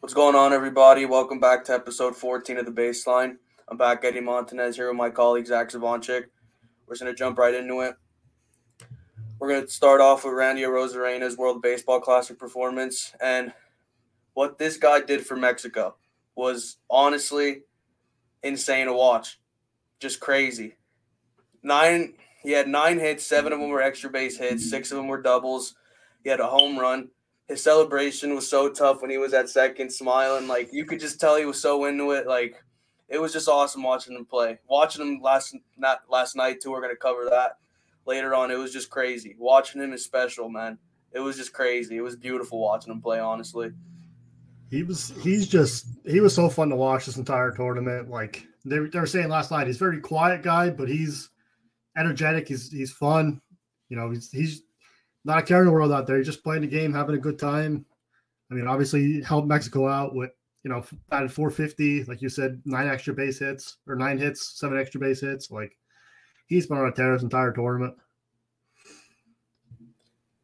What's going on, everybody? Welcome back to episode 14 of The Baseline. I'm back, Eddie Montanez, here with my colleague, Zach Zavanchik. We're just going to jump right into it. We're going to start off with Randy Arozarena's World Baseball Classic performance. And what this guy did for Mexico was honestly insane to watch. Just crazy. Nine, he had nine hits, seven of them were extra base hits, six of them were doubles. He had a home run his celebration was so tough when he was at second, smiling. Like you could just tell he was so into it. Like it was just awesome watching him play. Watching him last not last night too. We're gonna cover that later on. It was just crazy. Watching him is special, man. It was just crazy. It was beautiful watching him play. Honestly, he was. He's just. He was so fun to watch this entire tournament. Like they, they were saying last night, he's very quiet guy, but he's energetic. He's he's fun. You know, he's he's not in the world out there. He's just playing the game, having a good time. I mean, obviously, helped Mexico out with you know batted 450, like you said, nine extra base hits or nine hits, seven extra base hits. Like he's been on a tear his entire tournament.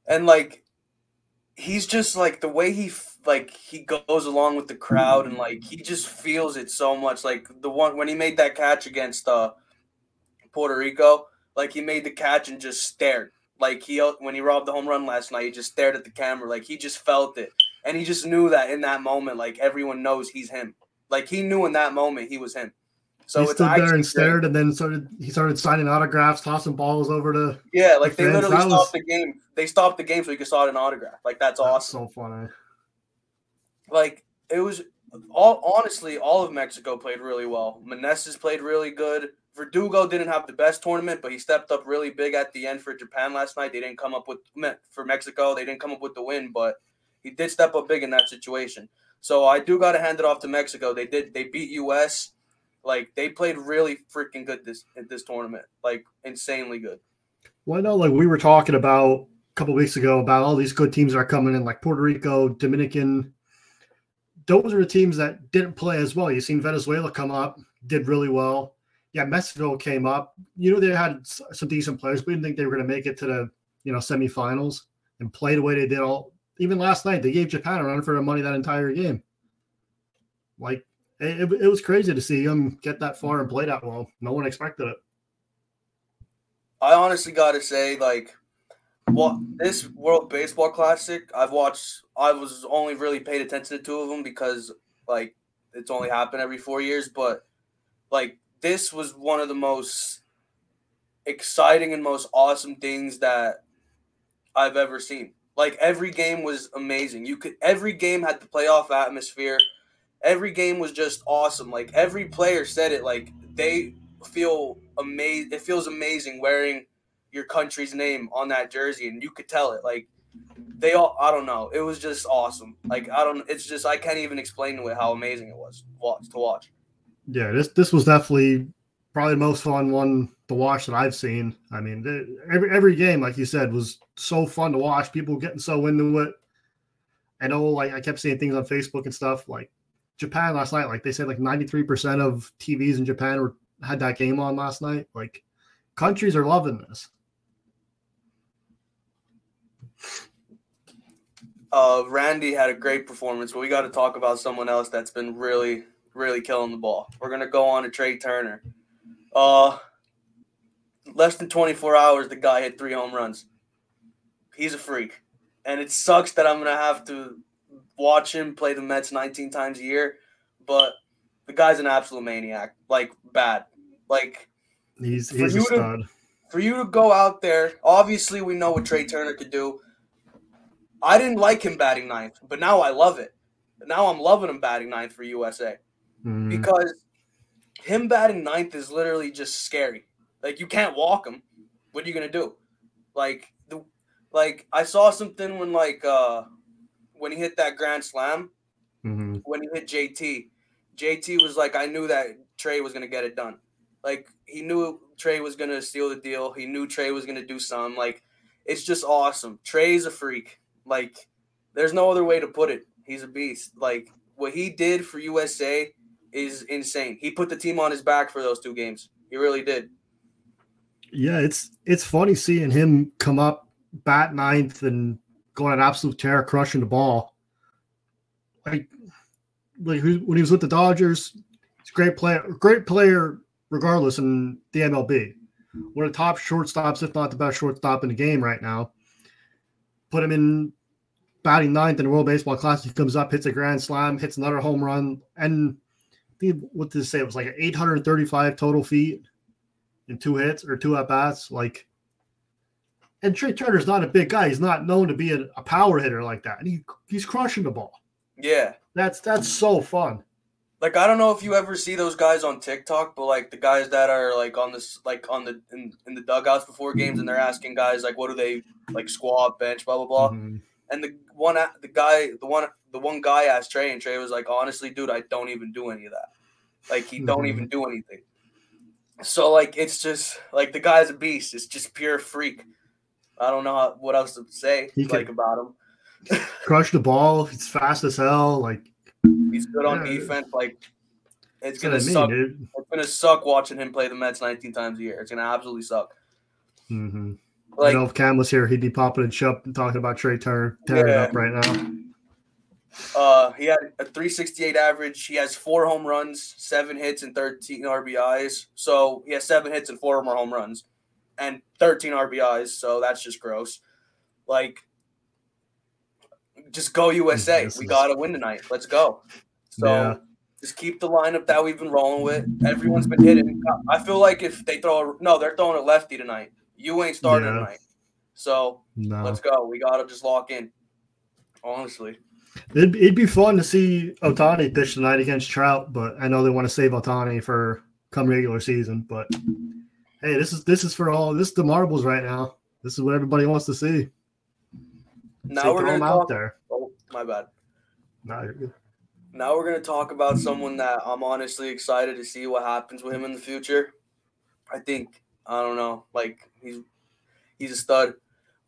And like he's just like the way he like he goes along with the crowd and like he just feels it so much. Like the one when he made that catch against uh Puerto Rico, like he made the catch and just stared like he when he robbed the home run last night, he just stared at the camera. Like he just felt it, and he just knew that in that moment, like everyone knows he's him. Like he knew in that moment he was him. So he stood there and stared, and then started he started signing autographs, tossing balls over to yeah, like the they literally that stopped was... the game. They stopped the game so he could sign an autograph. Like that's, that's awesome. So funny. Like it was all honestly, all of Mexico played really well. Meneses played really good. Verdugo didn't have the best tournament, but he stepped up really big at the end for Japan last night. They didn't come up with for Mexico. They didn't come up with the win, but he did step up big in that situation. So I do got to hand it off to Mexico. They did. They beat US. Like they played really freaking good this this tournament. Like insanely good. Well, I know, like we were talking about a couple weeks ago about all these good teams that are coming in, like Puerto Rico, Dominican. Those are the teams that didn't play as well. You've seen Venezuela come up, did really well yeah, Mexico came up. You know, they had some decent players. We didn't think they were going to make it to the you know semifinals and play the way they did all. Even last night, they gave Japan a run for their money that entire game. Like it, it was crazy to see them get that far and play that well. No one expected it. I honestly got to say, like, what this World Baseball Classic, I've watched. I was only really paid attention to two of them because, like, it's only happened every four years. But, like, this was one of the most exciting and most awesome things that I've ever seen. Like every game was amazing. You could every game had the playoff atmosphere. Every game was just awesome. Like every player said it like they feel amazing. It feels amazing wearing your country's name on that jersey and you could tell it. Like they all I don't know. It was just awesome. Like I don't it's just I can't even explain to it how amazing it was watch to watch. Yeah, this this was definitely probably the most fun one to watch that I've seen. I mean, every every game, like you said, was so fun to watch. People getting so into it. I know, like I kept seeing things on Facebook and stuff. Like Japan last night, like they said, like ninety three percent of TVs in Japan were had that game on last night. Like countries are loving this. Uh, Randy had a great performance, but we got to talk about someone else that's been really really killing the ball. We're gonna go on to Trea Turner. Uh, less than 24 hours, the guy hit three home runs. He's a freak, and it sucks that I'm gonna have to watch him play the Mets 19 times a year. But the guy's an absolute maniac, like bad. Like he's he's a stud. To, for you to go out there, obviously we know what Trea Turner could do. I didn't like him batting ninth, but now I love it. Now I'm loving him batting ninth for USA mm. because him batting ninth is literally just scary. Like you can't walk him. What are you gonna do? Like the like I saw something when like uh when he hit that grand slam mm-hmm. when he hit JT. JT was like, I knew that Trea was gonna get it done. Like he knew Trea was gonna steal the deal. He knew Trea was gonna do something. Like it's just awesome. Trea's a freak. Like there's no other way to put it. He's a beast. Like what he did for USA is insane. He put the team on his back for those two games. He really did. Yeah, it's it's funny seeing him come up bat ninth and going an absolute tear, crushing the ball. Like when he was with the Dodgers, he's a great player, great player regardless in the MLB. One of the top shortstops, if not the best shortstop in the game right now. Put him in batting ninth in the World Baseball Classic. He comes up, hits a grand slam, hits another home run, and what did it say? It was like 835 total feet in two hits or two at bats. Like, and Trea Turner's not a big guy. He's not known to be a, a power hitter like that, and he he's crushing the ball. Yeah, that's that's so fun. Like I don't know if you ever see those guys on TikTok, but like the guys that are like on this like on the in, in the dugouts before games, and they're asking guys like, what do they like squat, bench, blah blah blah. Mm-hmm. And the one the guy the one the one guy asked Trea, and Trea was like, honestly, dude, I don't even do any of that. Like he don't mm-hmm. even do anything. So like it's just like the guy's a beast. It's just pure freak. I don't know how, what else to say he like about him. crush the ball. He's fast as hell. Like he's good on yeah. defense. Like it's gonna suck. Mean, it's gonna suck watching him play the Mets 19 times a year. It's gonna absolutely suck. Mm-hmm. Like, you know, if Cam was here, he'd be popping and shut and talking about Trea Turner tearing yeah. up right now. Uh, he had a 368 average. He has four home runs, seven hits, and 13 RBIs. So he has seven hits and four more home runs, and 13 RBIs. So that's just gross. Like, just go USA. This we is... got to win tonight. Let's go. So yeah. just keep the lineup that we've been rolling with. Everyone's been hitting. I feel like if they throw a, no, they're throwing a lefty tonight. You ain't starting yeah. tonight. So no. let's go. We got to just lock in. Honestly. It'd, it'd be fun to see Ohtani pitch tonight against Trout, but I know they want to save Ohtani for come regular season. But hey, this is this is for all this is the marbles right now. This is what everybody wants to see. Now so we're gonna talk, out there. Oh, my bad. No, you're good. Now we're gonna talk about someone that I'm honestly excited to see what happens with him in the future. I think I don't know, like he's he's a stud.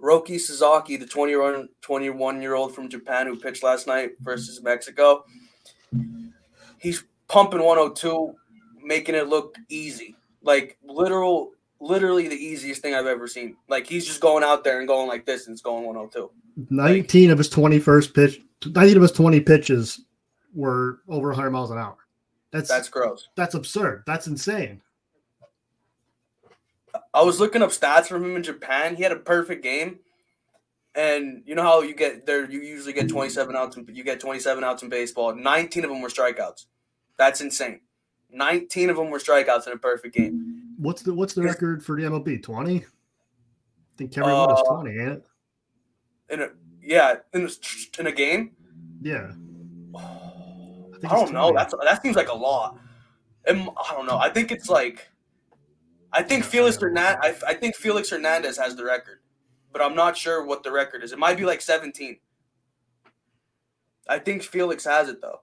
Roki Sasaki, the 21, 21 year old from Japan who pitched last night versus Mexico, he's pumping 102, making it look easy. Like literal, literally the easiest thing I've ever seen. Like he's just going out there and going like this and it's going 102. 19 like, of his 21st pitch, 19 of his 20 pitches were over 100 miles an hour. That's that's gross. That's absurd. That's insane. I was looking up stats from him in Japan. He had a perfect game. And you know how you get there, you usually get 27 outs, and you get 27 outs in baseball. 19 of them were strikeouts. That's insane. 19 of them were strikeouts in a perfect game. What's the what's the record for the MLB? 20? I think Kerry uh, is 20, ain't it? In a yeah, in a, in a game? Yeah. I, I don't know. That's that seems like a lot. And, I don't know. I think it's like I think Felix Hernandez. I, I think Felix Hernandez has the record, but I'm not sure what the record is. It might be like 17. I think Felix has it though.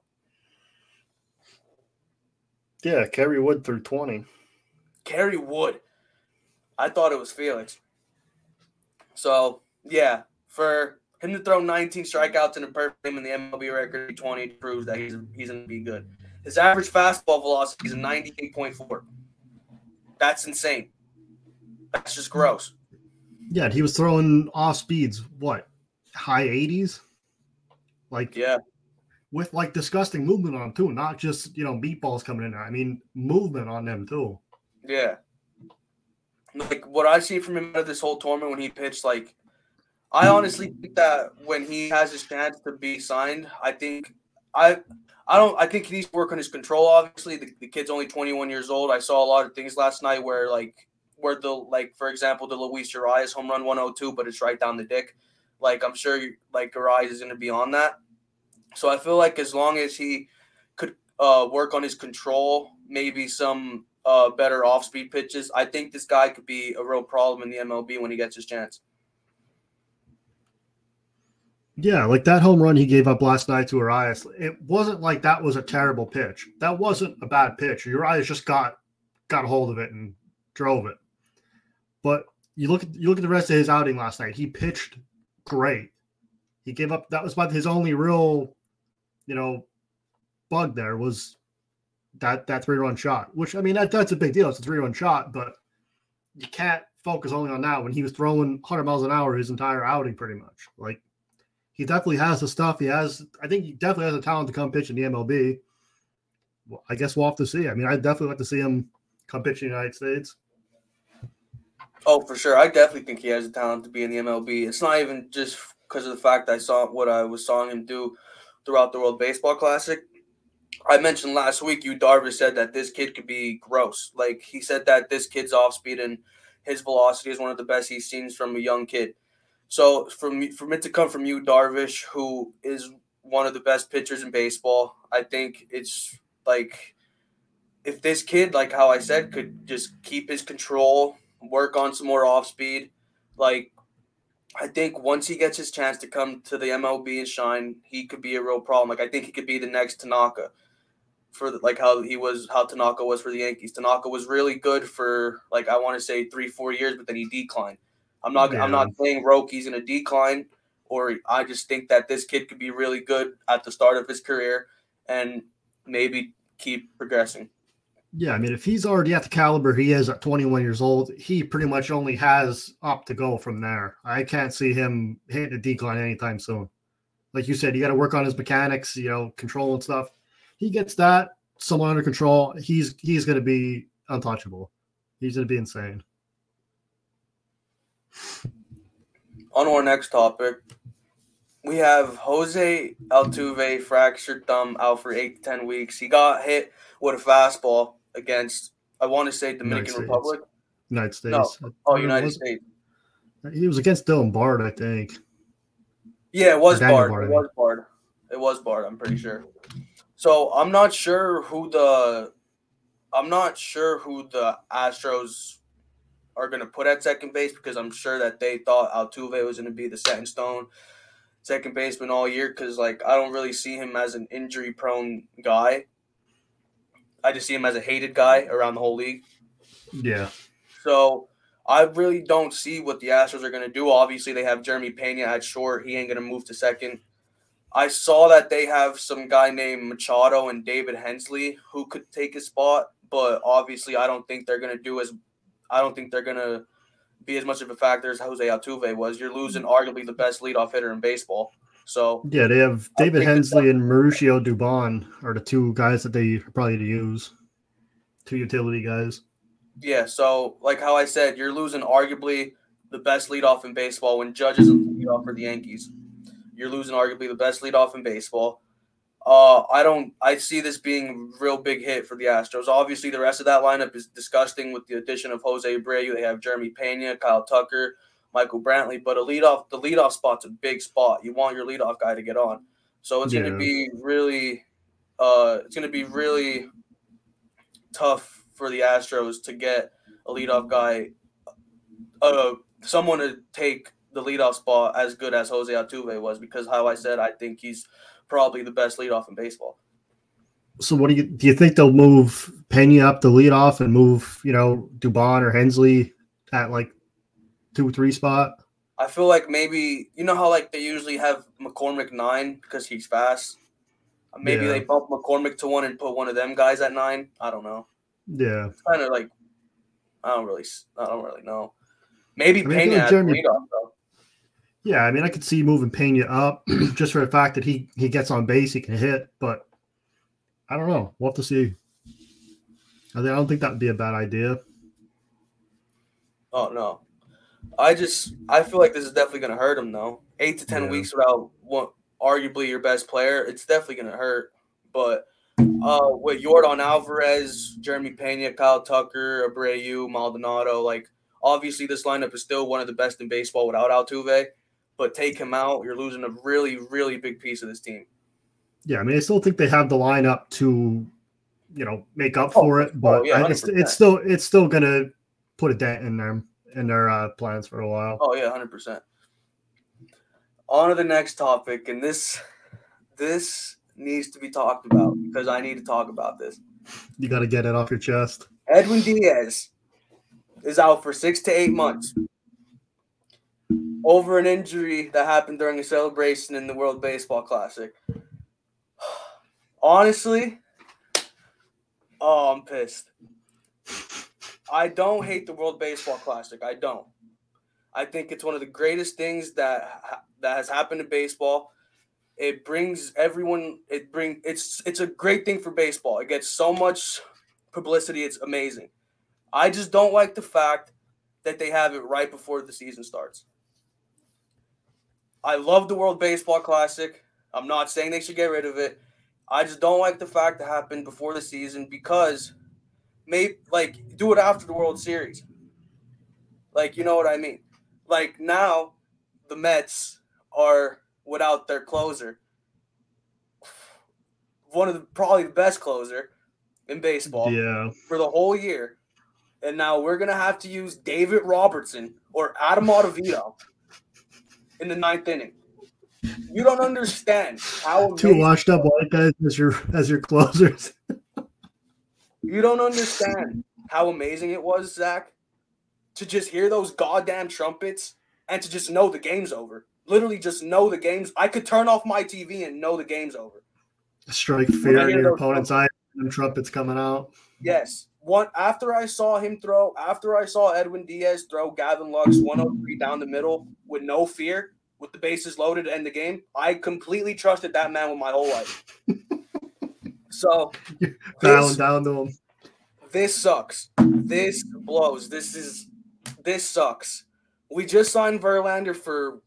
Yeah, Kerry Wood threw 20. Kerry Wood. I thought it was Felix. So yeah, for him to throw 19 strikeouts in a perfect game in the MLB record 20 proves that he's he's gonna be good. His average fastball velocity is 98.4. That's insane. That's just gross. Yeah, he was throwing off speeds, what, high 80s? Like, yeah. With like disgusting movement on them too, not just, you know, meatballs coming in there. I mean, movement on them too. Yeah. Like what I see from him out of this whole tournament when he pitched, like, I honestly think that when he has his chance to be signed, I think I I don't. I think he needs to work on his control. Obviously, the, the kid's only 21 years old. I saw a lot of things last night where, like, where the like, for example, the Luis Urias home run 102, but it's right down the dick. Like, I'm sure like Urias is going to be on that. So I feel like as long as he could uh, work on his control, maybe some uh, better off-speed pitches, I think this guy could be a real problem in the MLB when he gets his chance. Yeah, like that home run he gave up last night to Urias. It wasn't like that was a terrible pitch. That wasn't a bad pitch. Urias just got got a hold of it and drove it. But you look at you look at the rest of his outing last night. He pitched great. He gave up. That was about his only real, you know, bug. There was that that three run shot. Which I mean that that's a big deal. It's a three run shot, but you can't focus only on that when he was throwing 100 miles an hour his entire outing, pretty much. Like he definitely has the stuff. He has, I think, he definitely has the talent to come pitch in the MLB. Well, I guess we'll have to see. I mean, I'd definitely like to see him come pitch in the United States. Oh, for sure. I definitely think he has the talent to be in the MLB. It's not even just because of the fact I saw what I was saw him do throughout the World Baseball Classic. I mentioned last week, Yu Darvish said that this kid could be gross. Like he said that this kid's off speed and his velocity is one of the best he's seen from a young kid. So for me, for it to come from Yu Darvish, who is one of the best pitchers in baseball, I think it's like if this kid, like how I said, could just keep his control, work on some more off speed, like I think once he gets his chance to come to the MLB and shine, he could be a real problem. Like I think he could be the next Tanaka for the, like how he was how Tanaka was for the Yankees. Tanaka was really good for like I want to say 3 4 years but then he declined. I'm not yeah. I'm not saying Roki's in a decline or I just think that this kid could be really good at the start of his career and maybe keep progressing. Yeah, I mean, if he's already at the caliber he is at 21 years old, he pretty much only has up to go from there. I can't see him hitting a decline anytime soon. Like you said, you got to work on his mechanics, you know, control and stuff. He gets that somewhat under control. He's he's going to be untouchable. He's going to be insane. On our next topic, we have Jose Altuve fractured thumb out for eight to ten weeks. He got hit with a fastball against I want to say Dominican United Republic. United States. No. Oh, United States. He was against Dylan Bard, I think. Yeah, it was Bard. Bard. It was Bard. It was Bard. I'm pretty sure. So I'm not sure who the I'm not sure who the Astros are going to put at second base because I'm sure that they thought Altuve was going to be the set in stone second baseman all year because like I don't really see him as an injury prone guy. I just see him as a hated guy around the whole league. Yeah. So I really don't see what the Astros are going to do. Obviously, they have Jeremy Pena at short. He ain't going to move to second. I saw that they have some guy named Machado and David Hensley who could take his spot, but obviously, I don't think they're going to do as. I don't think they're going to be as much of a factor as Jose Altuve was. You're losing arguably the best leadoff hitter in baseball. So yeah, they have David Hensley and Mauricio Dubon are the two guys that they probably to use, two utility guys. Yeah, so like how I said, you're losing arguably the best leadoff in baseball when Judge isn't leadoff for the Yankees. You're losing arguably the best leadoff in baseball. Uh, I don't. I see this being a real big hit for the Astros. Obviously, the rest of that lineup is disgusting with the addition of Jose Abreu. They have Jeremy Pena, Kyle Tucker, Michael Brantley, but a leadoff, the leadoff spot's a big spot. You want your leadoff guy to get on, so it's yeah. going to be really, uh, it's going to be really tough for the Astros to get a leadoff guy, uh, someone to take the leadoff spot as good as Jose Altuve was, because how I said I think he's probably the best leadoff in baseball. So, what do you do? You think they'll move Pena up the leadoff and move, you know, Dubon or Hensley at like two or three spot? I feel like maybe you know how like they usually have McCormick nine because he's fast. Maybe yeah. they bump McCormick to one and put one of them guys at nine. I don't know. Yeah, kind of like I don't really, I don't really know. Maybe I mean, Pena like Jeremy. Yeah, I mean, I could see moving Pena up just for the fact that he he gets on base, he can hit, but I don't know. We'll have to see. I think I don't think that would be a bad idea. Oh no, I just I feel like this is definitely going to hurt him though. Eight to ten yeah. weeks without one, arguably your best player, it's definitely going to hurt. But uh, with Yordan Alvarez, Jeremy Pena, Kyle Tucker, Abreu, Maldonado, like obviously this lineup is still one of the best in baseball without Altuve. But take him out, you're losing a really, really big piece of this team. Yeah, I mean, I still think they have the lineup to, you know, make up oh, for it, but oh, yeah, it's, it's still it's still gonna put a dent in their in their uh, plans for a while. Oh yeah, hundred percent. On to the next topic, and this this needs to be talked about because I need to talk about this. You got to get it off your chest. Edwin Diaz is out for six to eight months over an injury that happened during a celebration in the World Baseball Classic. Honestly, oh, I'm pissed. I don't hate the World Baseball Classic. I don't. I think it's one of the greatest things that that has happened to baseball. It brings everyone. It bring it's it's a great thing for baseball. It gets so much publicity. It's amazing. I just don't like the fact that they have it right before the season starts. I love the World Baseball Classic. I'm not saying they should get rid of it. I just don't like the fact that happened before the season because maybe like do it after the World Series. Like you know what I mean? Like now the Mets are without their closer. One of the probably the best closer in baseball. Yeah. For the whole year. And now we're gonna have to use David Robertson or Adam Ottavino in the ninth inning. You don't understand how two washed up white guys as your as your closers. you don't understand how amazing it was, Zach, to just hear those goddamn trumpets and to just know the game's over. Literally, just know the game's. I could turn off my TV and know the game's over. Strike fear in your opponent's eye. Them trumpets coming out. Yes. One after I saw him throw, after I saw Edwin Diaz throw Gavin Lux 103 down the middle with no fear, with the bases loaded to end the game, I completely trusted that man with my whole life. so bowing down to him. This sucks. This blows. This is this sucks. We just signed Verlander for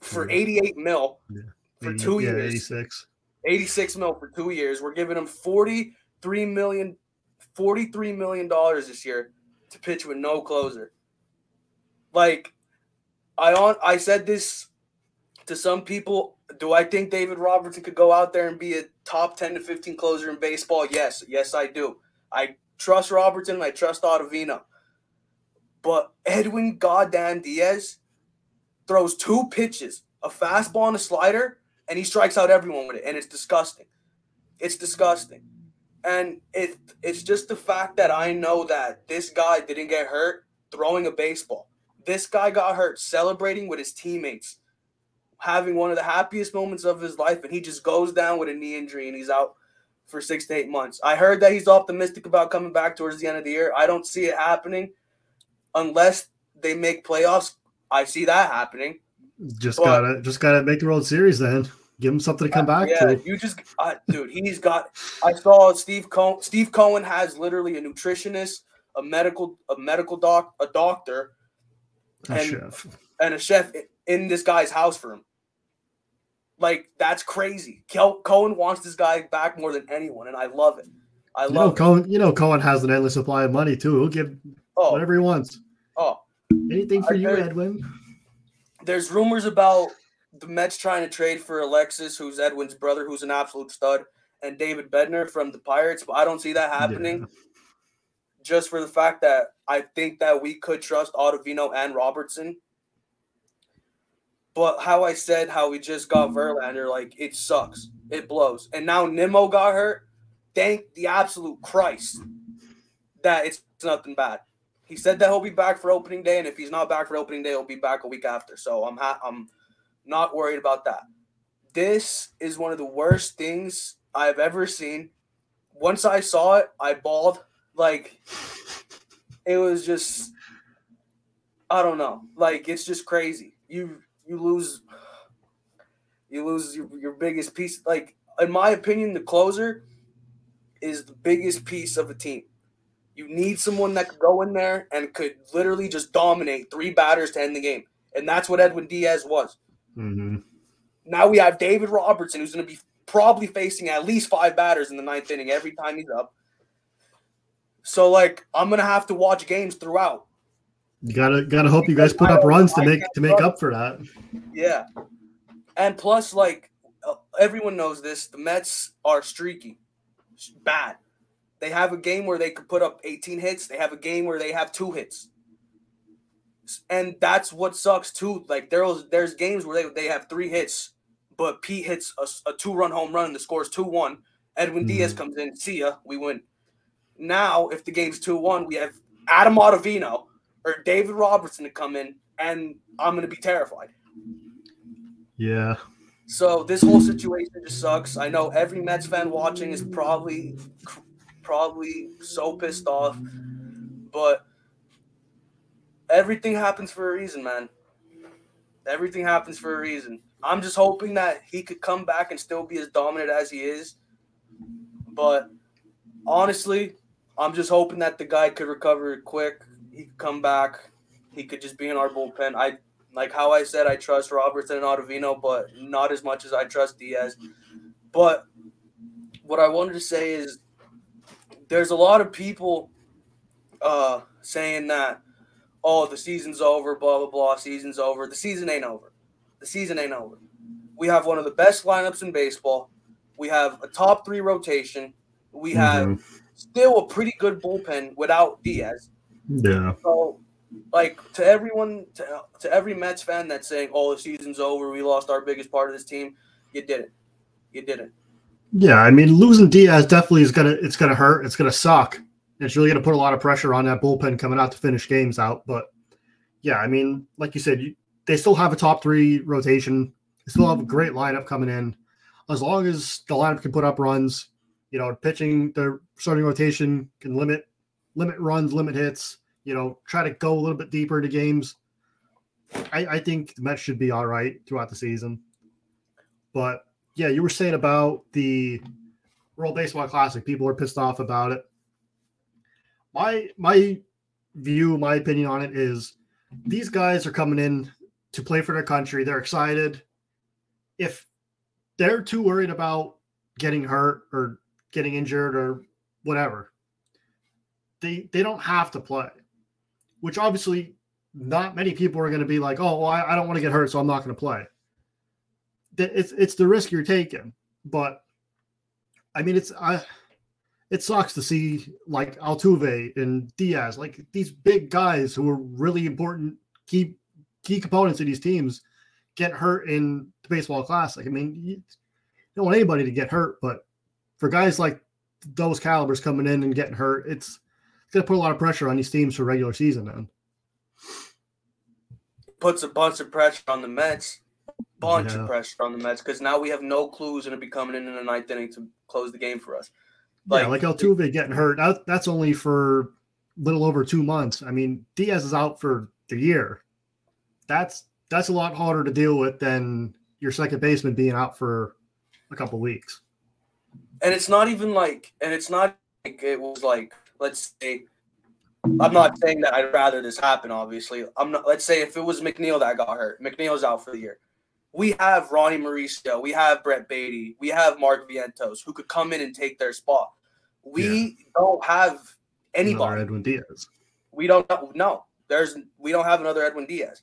for 88 mil for two yeah, years. 86. 86 mil for two years. We're giving him 43 million 43 million dollars this year to pitch with no closer. Like I on I said this to some people. Do I think David Robertson could go out there and be a top 10 to 15 closer in baseball? Yes, yes, I do. I trust Robertson. I trust Ottavino. But Edwin Goddamn Diaz throws two pitches, a fastball and a slider, and he strikes out everyone with it, and it's disgusting. It's disgusting. And it it's just the fact that I know that this guy didn't get hurt throwing a baseball. This guy got hurt celebrating with his teammates, having one of the happiest moments of his life, and he just goes down with a knee injury and he's out for six to eight months. I heard that he's optimistic about coming back towards the end of the year. I don't see it happening unless they make playoffs. I see that happening. Just But- gotta just gotta make the World Series then. Give him something to come back yeah, to. you just, uh, dude. He's got. I saw Steve Cohen. Steve Cohen has literally a nutritionist, a medical, a medical doc, a doctor, A and- chef. and a chef in this guy's house for him. Like that's crazy. Kel- Cohen wants this guy back more than anyone, and I love it. I You know, love it. Cohen. You know, Cohen has an endless supply of money too. He'll give Oh, whatever he wants. oh. Anything for I you, Edwin? There's rumors about the Mets trying to trade for Alexis, who's Edwin's brother, who's an absolute stud, and David Bednar from the Pirates, but I don't see that happening. Yeah. just for the fact that I think that we could trust Ottavino and Robertson. But how I said how we just got Verlander, like it sucks. It blows. And now Nimmo got hurt. Thank the absolute Christ that it's nothing bad. He said that he'll be back for opening day, and if he's not back for opening day, he'll be back a week after. So I'm ha- I'm not worried about that. This is one of the worst things I've ever seen. Once I saw it, I bawled like it was just I don't know. Like it's just crazy. You you lose you lose your, your biggest piece. Like in my opinion, the closer is the biggest piece of a team. You need someone that could go in there and could literally just dominate three batters to end the game. And that's what Edwin Diaz was. Hmm Now we have David Robertson, who's going to be probably facing at least five batters in the ninth inning every time he's up. So, like, I'm going to have to watch games throughout. You gotta gotta hope you guys put up runs to make to make up for that. Yeah. And plus, like, uh, everyone knows this the Mets are streaky, bad. They have a game where they could put up 18 hits, they have a game where they have two hits. And that's what sucks too. Like there's there's games where they, they have three hits, but Pete hits a, a two run home run and the score's two one. Edwin mm-hmm. Diaz comes in, see ya, we win. Now, if the game's two one, we have Adam Ottavino or David Robertson to come in, and I'm gonna be terrified. Yeah. So this whole situation just sucks. I know every Mets fan watching is probably probably so pissed off, but everything happens for a reason, man. Everything happens for a reason. I'm just hoping that he could come back and still be as dominant as he is. But honestly, I'm just hoping that the guy could recover quick. He could come back. He could just be in our bullpen. I like how I said I trust Robertson and Ottavino, but not as much as I trust Diaz. But what I wanted to say is there's a lot of people uh, saying that, oh, the season's over, blah, blah, blah, season's over. The season ain't over. The season ain't over. We have one of the best lineups in baseball. We have a top three rotation. We have mm-hmm. still a pretty good bullpen without Diaz. Yeah. So, like to everyone, to, to every Mets fan that's saying, "Oh, the season's over. We lost our biggest part of this team," you didn't. You didn't. Yeah, I mean, losing Diaz definitely is gonna it's gonna hurt. It's gonna suck. It's really gonna put a lot of pressure on that bullpen coming out to finish games out. But yeah, I mean, like you said, you, they still have a top three rotation. They still have a great lineup coming in. As long as the lineup can put up runs, you know, pitching the starting rotation can limit limit runs, limit hits. You know, try to go a little bit deeper into games. I, I think the Mets should be all right throughout the season. But yeah, you were saying about the World Baseball Classic. People are pissed off about it. My my view, my opinion on it is these guys are coming in to play for their country. They're excited. If they're too worried about getting hurt or getting injured or whatever, they they don't have to play. Which obviously not many people are going to be like, oh, well, I, I don't want to get hurt, so I'm not going to play it's it's the risk you're taking. But I mean, it's I. It sucks to see like Altuve and Diaz, like these big guys who are really important key key components of these teams, get hurt in the baseball classic. I mean, you don't want anybody to get hurt, but for guys like those calibers coming in and getting hurt, it's, it's going to put a lot of pressure on these teams for regular season. Then puts a bunch of pressure on the Mets bunch yeah. of pressure on the Mets because now we have no clues and it be coming in in the ninth inning to close the game for us. Like, yeah, like Altuve getting hurt. That's only for a little over two months. I mean, Diaz is out for the year. That's that's a lot harder to deal with than your second baseman being out for a couple weeks. And it's not even like, and it's not like it was like, let's say, I'm not saying that I'd rather this happen. Obviously, I'm not. Let's say if it was McNeil that got hurt, McNeil's out for the year we have Ronnie Mauricio, we have Brett Baty, we have Mark Vientos who could come in and take their spot. We yeah. don't have anybody. Another Edwin Diaz. We don't know. No, there's we don't have another Edwin Diaz.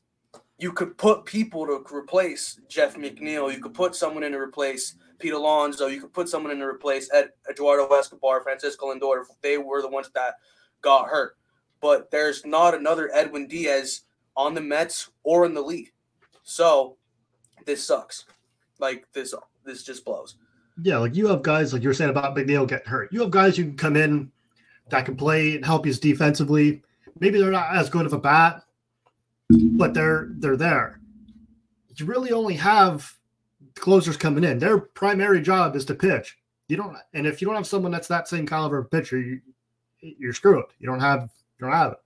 You could put people to replace Jeff McNeil. You could put someone in to replace Pete Alonso. You could put someone in to replace Ed, Eduardo Escobar, Francisco Lindor. They were the ones that got hurt. But there's not another Edwin Diaz on the Mets or in the league. So this sucks. Like this, this just blows. Yeah, like you have guys like you were saying about McNeil getting hurt. You have guys who can come in that can play and help you defensively. Maybe they're not as good of a bat, but they're they're there. You really only have closers coming in. Their primary job is to pitch. You don't, and if you don't have someone that's that same caliber of pitcher, you you're screwed. You don't have you don't have it.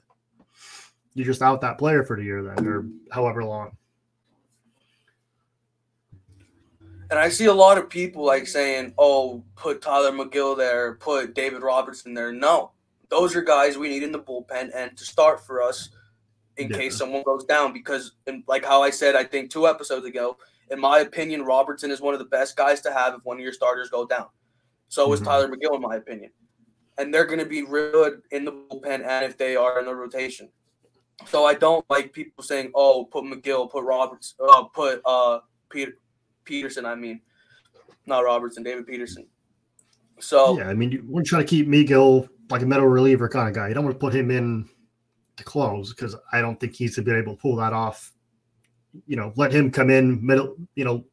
You're just out that player for the year then, or however long. And I see a lot of people like saying, "Oh, put Tylor Megill there, put David Robertson there." No, those are guys we need in the bullpen and to start for us in yeah. case someone goes down. Because, like how I said, I think two episodes ago, in my opinion, Robertson is one of the best guys to have if one of your starters go down. So mm-hmm. is Tylor Megill, in my opinion, and they're going to be real good in the bullpen and if they are in the rotation. So I don't like people saying, "Oh, put Megill, put Roberts, uh, put uh, Peter." Peterson, I mean, not Robertson, David Peterson. So yeah, I mean, you want to try to keep Megill like a middle reliever kind of guy. You don't want to put him in to close because I don't think he's to be able to pull that off. You know, let him come in middle, you know,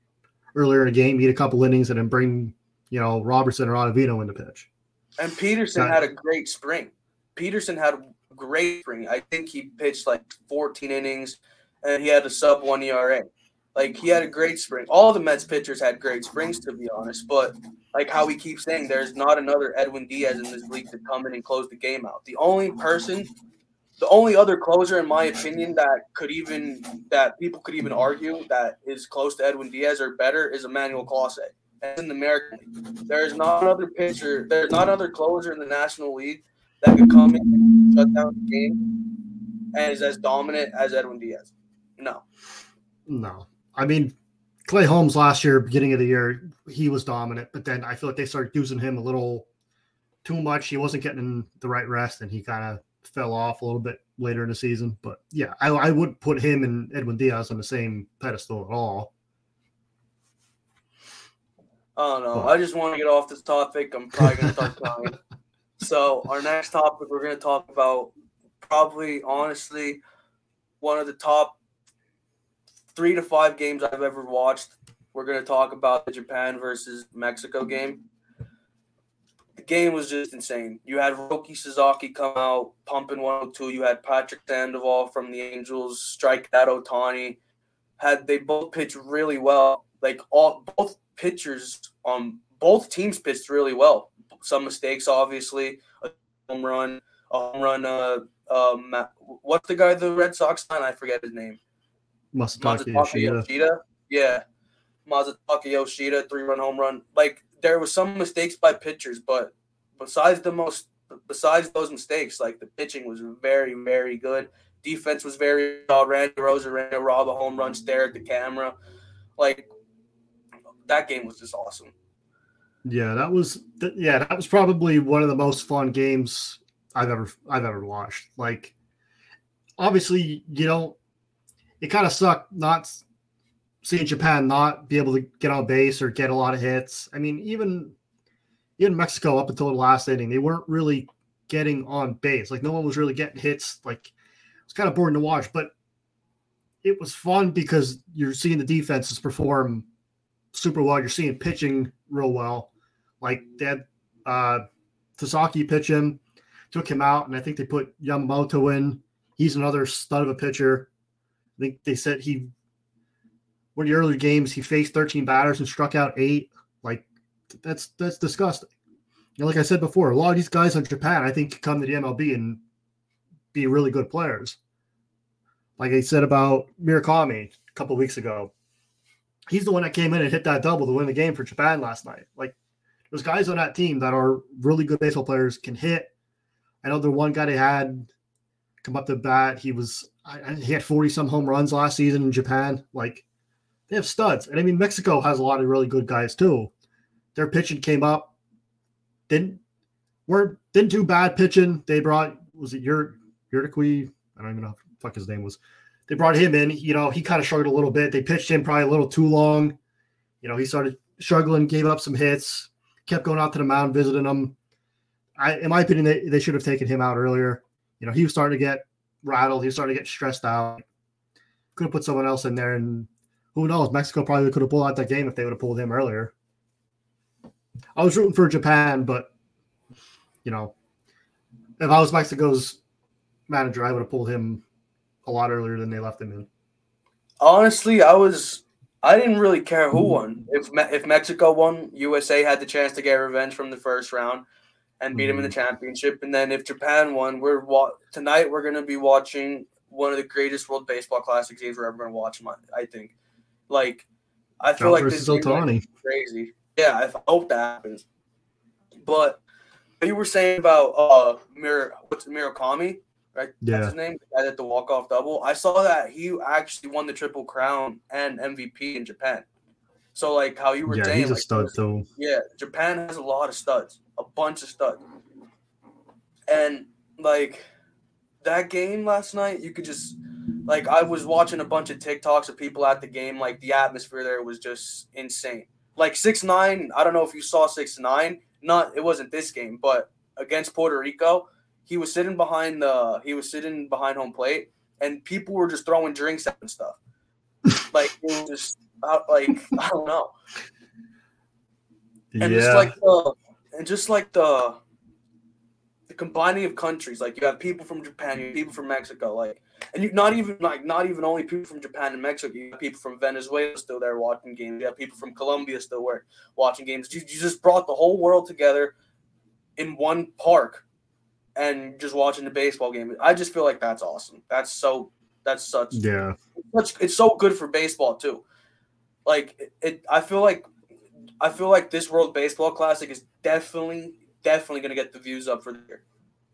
earlier in the game, eat a couple innings, and then bring you know Robertson or Ottavino in the pitch. And Peterson had a great spring. Peterson had a great spring. I think he pitched like 14 innings, and he had a sub one ERA. Like he had a great spring. All the Mets pitchers had great springs, to be honest. But like how we keep saying, there's not another Edwin Diaz in this league to come in and close the game out. The only person the only other closer, in my opinion, that could even that people could even argue that is close to Edwin Diaz or better is Emmanuel Clase. And in the American League, there is not another pitcher, there's not another closer in the National League that could come in and shut down the game and is as dominant as Edwin Diaz. No. No. I mean, Clay Holmes last year, beginning of the year, he was dominant, but then I feel like they started using him a little too much. He wasn't getting the right rest, and he kind of fell off a little bit later in the season. But yeah, I, I would put him and Edwin Diaz on the same pedestal at all. Oh no. I just want to get off this topic. I'm probably gonna start crying. so our next topic, we're gonna talk about probably honestly one of the top three to five games I've ever watched. We're going to talk about the Japan versus Mexico game. The game was just insane. You had Roki Sasaki come out pumping 102. You had Patrick Sandoval from the Angels strike that Ohtani. Had they both pitched really well. Like all both pitchers on both teams pitched really well. Some mistakes, obviously. A home run, a home run. Uh, um, what's the guy the Red Sox signed? I forget his name. Masataka, Yoshida. Yoshida. Yeah. Masataka Yoshida, three run home run. Like there was some mistakes by pitchers, but besides the most besides those mistakes, like the pitching was very, very good. Defense was very uh, Randy a raw home run, stare at the camera. Like that game was just awesome. Yeah, that was yeah, that was probably one of the most fun games I've ever I've ever watched. Like obviously you don't it kind of sucked not seeing Japan not be able to get on base or get a lot of hits. I mean, even even Mexico up until the last inning, they weren't really getting on base. Like no one was really getting hits. Like it was kind of boring to watch, but it was fun because you're seeing the defenses perform super well. You're seeing pitching real well. Like they had uh pitch him, took him out, and I think they put Yamamoto in. He's another stud of a pitcher. I think they said he one of the earlier games he faced 13 batters and struck out eight. Like that's that's disgusting. Know, like I said before, a lot of these guys in Japan, I think, come to the MLB and be really good players. Like I said about Murakami a couple weeks ago, he's the one that came in and hit that double to win the game for Japan last night. Like there's guys on that team that are really good baseball players, can hit. I know the one guy they had come up to bat. He was I, he had 40 some home runs last season in Japan. Like they have studs. And I mean, Mexico has a lot of really good guys too. Their pitching came up, didn't weren't didn't do bad pitching. They brought was it your Urquidy? I don't even know what the fuck his name was. They brought him in. You know, he kind of struggled a little bit. They pitched him probably a little too long. You know, he started struggling, gave up some hits, kept going out to the mound, visiting them. I, in my opinion, they, they should have taken him out earlier. You know, he was starting to get rattled. He starting to get stressed out. Could have put someone else in there, and who knows? Mexico probably could have pulled out that game if they would have pulled him earlier. I was rooting for Japan, but you know, if I was Mexico's manager, I would have pulled him a lot earlier than they left him in. Honestly, I was I didn't really care who won. If if Mexico won, USA had the chance to get revenge from the first round and beat mm-hmm. them in the mm-hmm. championship. And then if Japan won, we're wa- tonight we're going to be watching one of the greatest World Baseball Classic games we're ever going to watch. I think, like, I feel like this is crazy. Yeah, I hope that happens. But you were saying about uh Mir what's Murakami, right? Yeah. That's his name, the guy that the walk off double. I saw that he actually won the triple crown and MVP in Japan. So like how you were yeah, saying, he's a like, stud too. Yeah, Japan has a lot of studs, a bunch of studs, and like that game last night, you could just like I was watching a bunch of TikToks of people at the game. Like the atmosphere there was just insane. Like six nine, I don't know if you saw six nine. Not it wasn't this game, but against Puerto Rico, he was sitting behind the he was sitting behind home plate, and people were just throwing drinks at and stuff. like it was just uh, like I don't know. And yeah. just like the and just like the the combining of countries, like you have people from Japan, you have people from Mexico, like and you not even like not even only people from Japan and Mexico, you have people from Venezuela still there watching games, you have people from Colombia still there watching games. You, you just brought the whole world together in one park and just watching the baseball game. I just feel like that's awesome. That's so that's such yeah. Such, it's so good for baseball too. Like it, it I feel like I feel like this World Baseball Classic is definitely definitely going to get the views up for the year.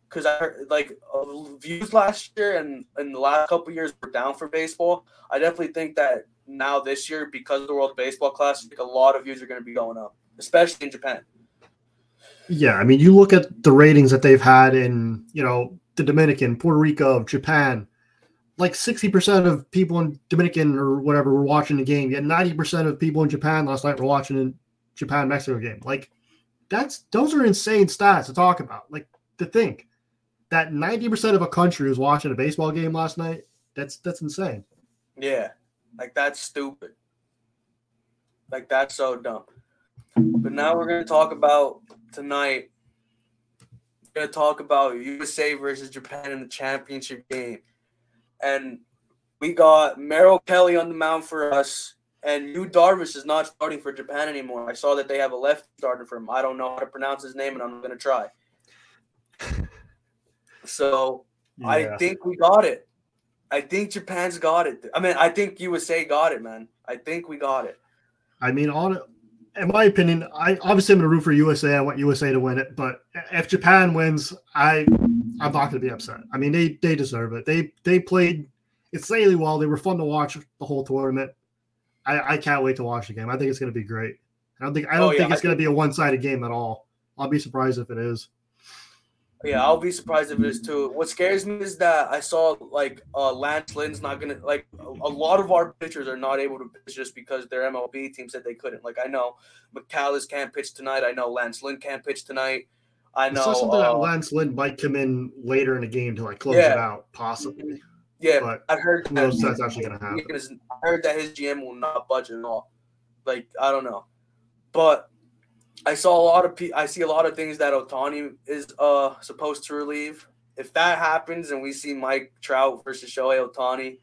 Cuz I heard like uh, views last year and in the last couple years were down for baseball. I definitely think that now this year because of the World Baseball Classic a lot of views are going to be going up, especially in Japan. Yeah, I mean, you look at the ratings that they've had in, you know, the Dominican, Puerto Rico, Japan. Like 60% of people in Dominican or whatever were watching the game. Yet 90% of people in Japan last night were watching Japan Mexico game. Like, that's those are insane stats to talk about. Like, to think that 90% of a country was watching a baseball game last night. That's that's insane. Yeah. Like that's stupid. Like that's so dumb. But now we're gonna talk about tonight. We're gonna talk about USA versus Japan in the championship game, and we got Merrill Kelly on the mound for us, and Yu Darvish is not starting for Japan anymore. I saw that they have a left starter for him. I don't know how to pronounce his name, and I'm gonna try. So yeah. I think we got it. I think Japan's got it. I mean, I think USA got it, man. I think we got it. I mean, on in my opinion, I obviously I'm gonna root for USA. I want USA to win it, but if Japan wins, I I'm not gonna be upset. I mean, they they deserve it. They they played insanely well. They were fun to watch the whole tournament. I, I can't wait to watch the game. I think it's gonna be great. I don't think I don't oh, yeah, think it's gonna be a one sided game at all. I'll be surprised if it is. Yeah, I'll be surprised if it is too. What scares me is that I saw like uh, Lance Lynn's not gonna like a lot of our pitchers are not able to pitch just because their MLB team said they couldn't. Like I know McCallis can't pitch tonight. I know Lance Lynn can't pitch tonight. I know I something uh, that Lance Lynn might come in later in the game to like close yeah. it out, possibly. Yeah, but I heard that knows that's actually gonna happen. I heard that his GM will not budge at all. Like I don't know, but I saw a lot of pe- I see a lot of things that Ohtani is uh supposed to relieve. If that happens and we see Mike Trout versus Shohei Ohtani,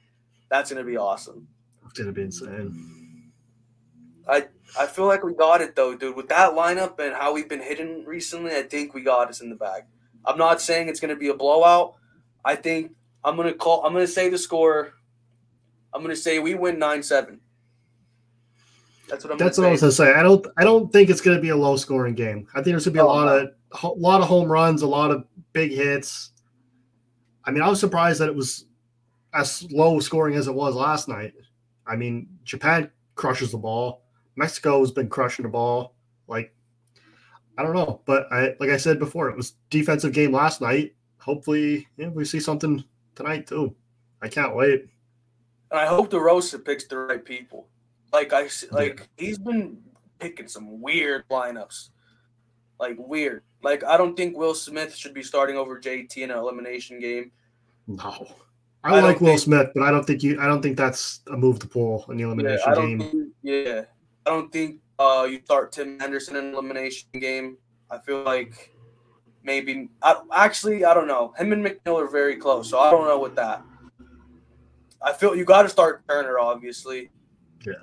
that's gonna be awesome. It's gonna be insane. I I feel like we got it though, dude. With that lineup and how we've been hitting recently, I think we got us in the bag. I'm not saying it's gonna be a blowout. I think I'm gonna call. I'm gonna say the score. I'm gonna say we win nine seven. That's what I'm. That's what I was gonna say. I don't. I don't think it's gonna be a low scoring game. I think there's gonna be a oh, lot no. of a lot of home runs, a lot of big hits. I mean, I was surprised that it was as low scoring as it was last night. I mean, Japan crushes the ball. Mexico has been crushing the ball. Like, I don't know, but I like I said before, it was defensive game last night. Hopefully, yeah, we see something tonight too. I can't wait. And I hope DeRosa picks the right people. Like I like he's been picking some weird lineups. Like weird. Like I don't think Will Smith should be starting over JT in an elimination game. No. I, I like Will think, Smith, but I don't think you I don't think that's a move to pull in the elimination yeah, game. Think, yeah. I don't think uh, you start Tim Anderson in an elimination game. I feel like maybe I, actually I don't know. Him and McNeil are very close, so I don't know with that. I feel you got to start Turner, obviously. Yeah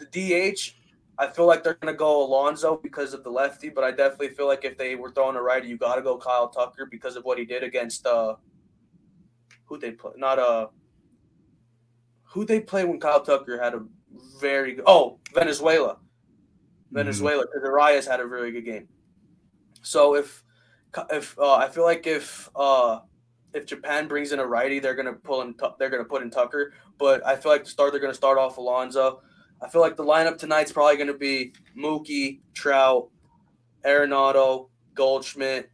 the DH, I feel like they're going to go Alonso because of the lefty, but I definitely feel like if they were throwing a righty, you got to go Kyle Tucker because of what he did against uh who they play not uh who they play when Kyle Tucker had a very good oh Venezuela. Mm-hmm. Venezuela because Arias had a really good game. So if if uh, I feel like if uh if Japan brings in a righty, they're gonna pull in. They're gonna put in Tucker. But I feel like to start, they're gonna start off Alonso. I feel like the lineup tonight's probably to be Mookie, Trout, Arenado, Goldschmidt,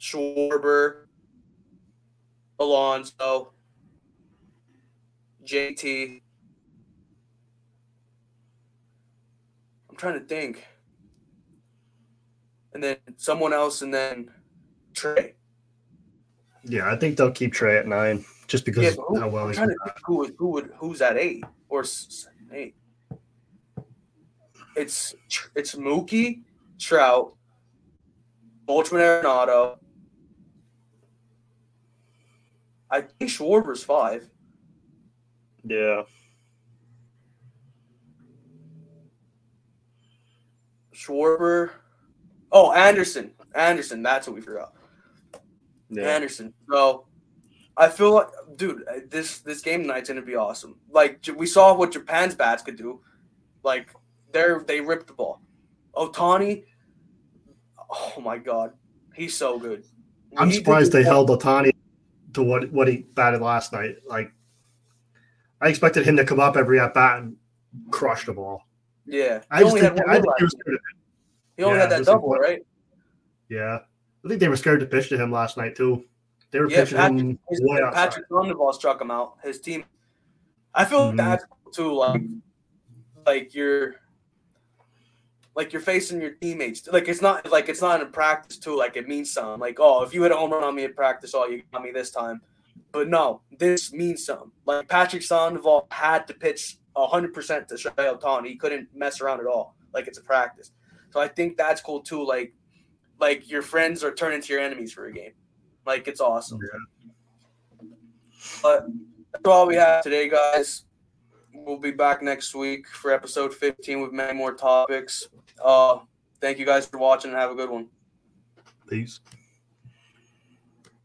Schwarber, Alonso, JT. I'm trying to think. And then someone else, and then Trea. Yeah, I think they'll keep Trea at nine just because yeah, who, how well he's. Trying to who, who would who's at eight or eight? it's it's Mookie, Trout, Boltzmann Arenado. I think Schwarber's five. Yeah. Schwarber. Oh, Anderson. Anderson. That's what we forgot. yeah. Anderson. So I feel like, dude, uh, this this game tonight's gonna be awesome. Like we saw what Japan's bats could do. Like they're they ripped the ball. Ohtani, oh my god, he's so good. I'm surprised they held Ohtani to what what he batted last night. Like I expected him to come up every at bat and crush the ball. Yeah, I just think, I think he, was he only yeah, had that double, right? Yeah, I think they were scared to pitch to him last night too. They were yeah, pitching Patrick, him his, way Patrick Sandoval struck him out. His team. I feel mm-hmm. that's too. Like, like you're, like you're facing your teammates. Like it's not like it's not in practice too. Like it means something. Like oh, if you hit a home run on me in practice, oh, you got me this time. But no, this means something. Like Patrick Sandoval had to pitch 100% to Shohei Ohtani. He couldn't mess around at all. Like it's a practice. So I think that's cool too. Like, like your friends are turning to your enemies for a game. Like it's awesome. Yeah. But that's all we have today, guys. We'll be back next week for episode 15 with many more topics. Uh, thank you guys for watching and have a good one. Peace.